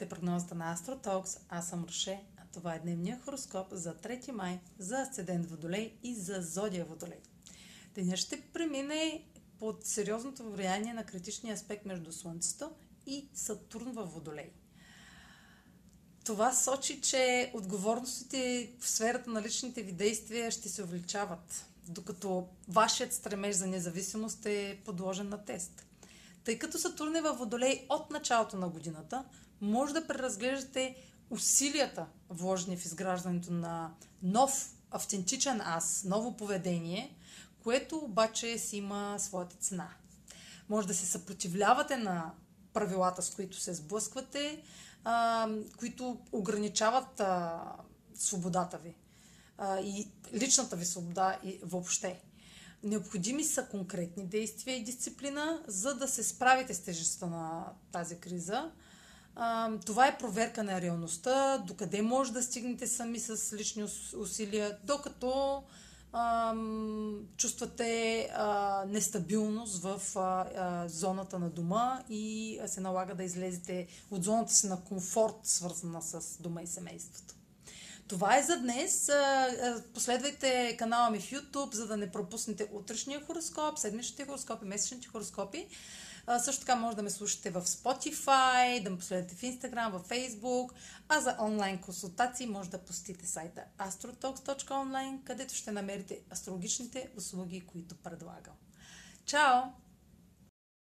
Здравейте, прогнозата на Астротокс. Аз съм Роше, а това е дневния хороскоп за 3 май, за Асцендент Водолей и за Зодия Водолей. Денят ще премине под сериозното влияние на критичния аспект между Слънцето и Сатурн във Водолей. Това сочи, че отговорностите в сферата на личните ви действия ще се увеличават, докато вашият стремеж за независимост е подложен на тест – тъй като Сатурн е във Водолей от началото на годината, може да преразглеждате усилията, вложени в изграждането на нов автентичен аз, ново поведение, което обаче си има своята цена. Може да се съпротивлявате на правилата, с които се сблъсквате, а, които ограничават а, свободата ви а, и личната ви свобода и въобще. Необходими са конкретни действия и дисциплина, за да се справите с тежестта на тази криза. Това е проверка на реалността, докъде може да стигнете сами с лични усилия, докато чувствате нестабилност в зоната на дома и се налага да излезете от зоната си на комфорт, свързана с дома и семейството. Това е за днес. Последвайте канала ми в YouTube, за да не пропуснете утрешния хороскоп, седмичните хороскопи, месечните хороскопи. Също така може да ме слушате в Spotify, да ме последвате в Instagram, в Facebook, а за онлайн консултации може да посетите сайта astrotalks.online, където ще намерите астрологичните услуги, които предлагам. Чао!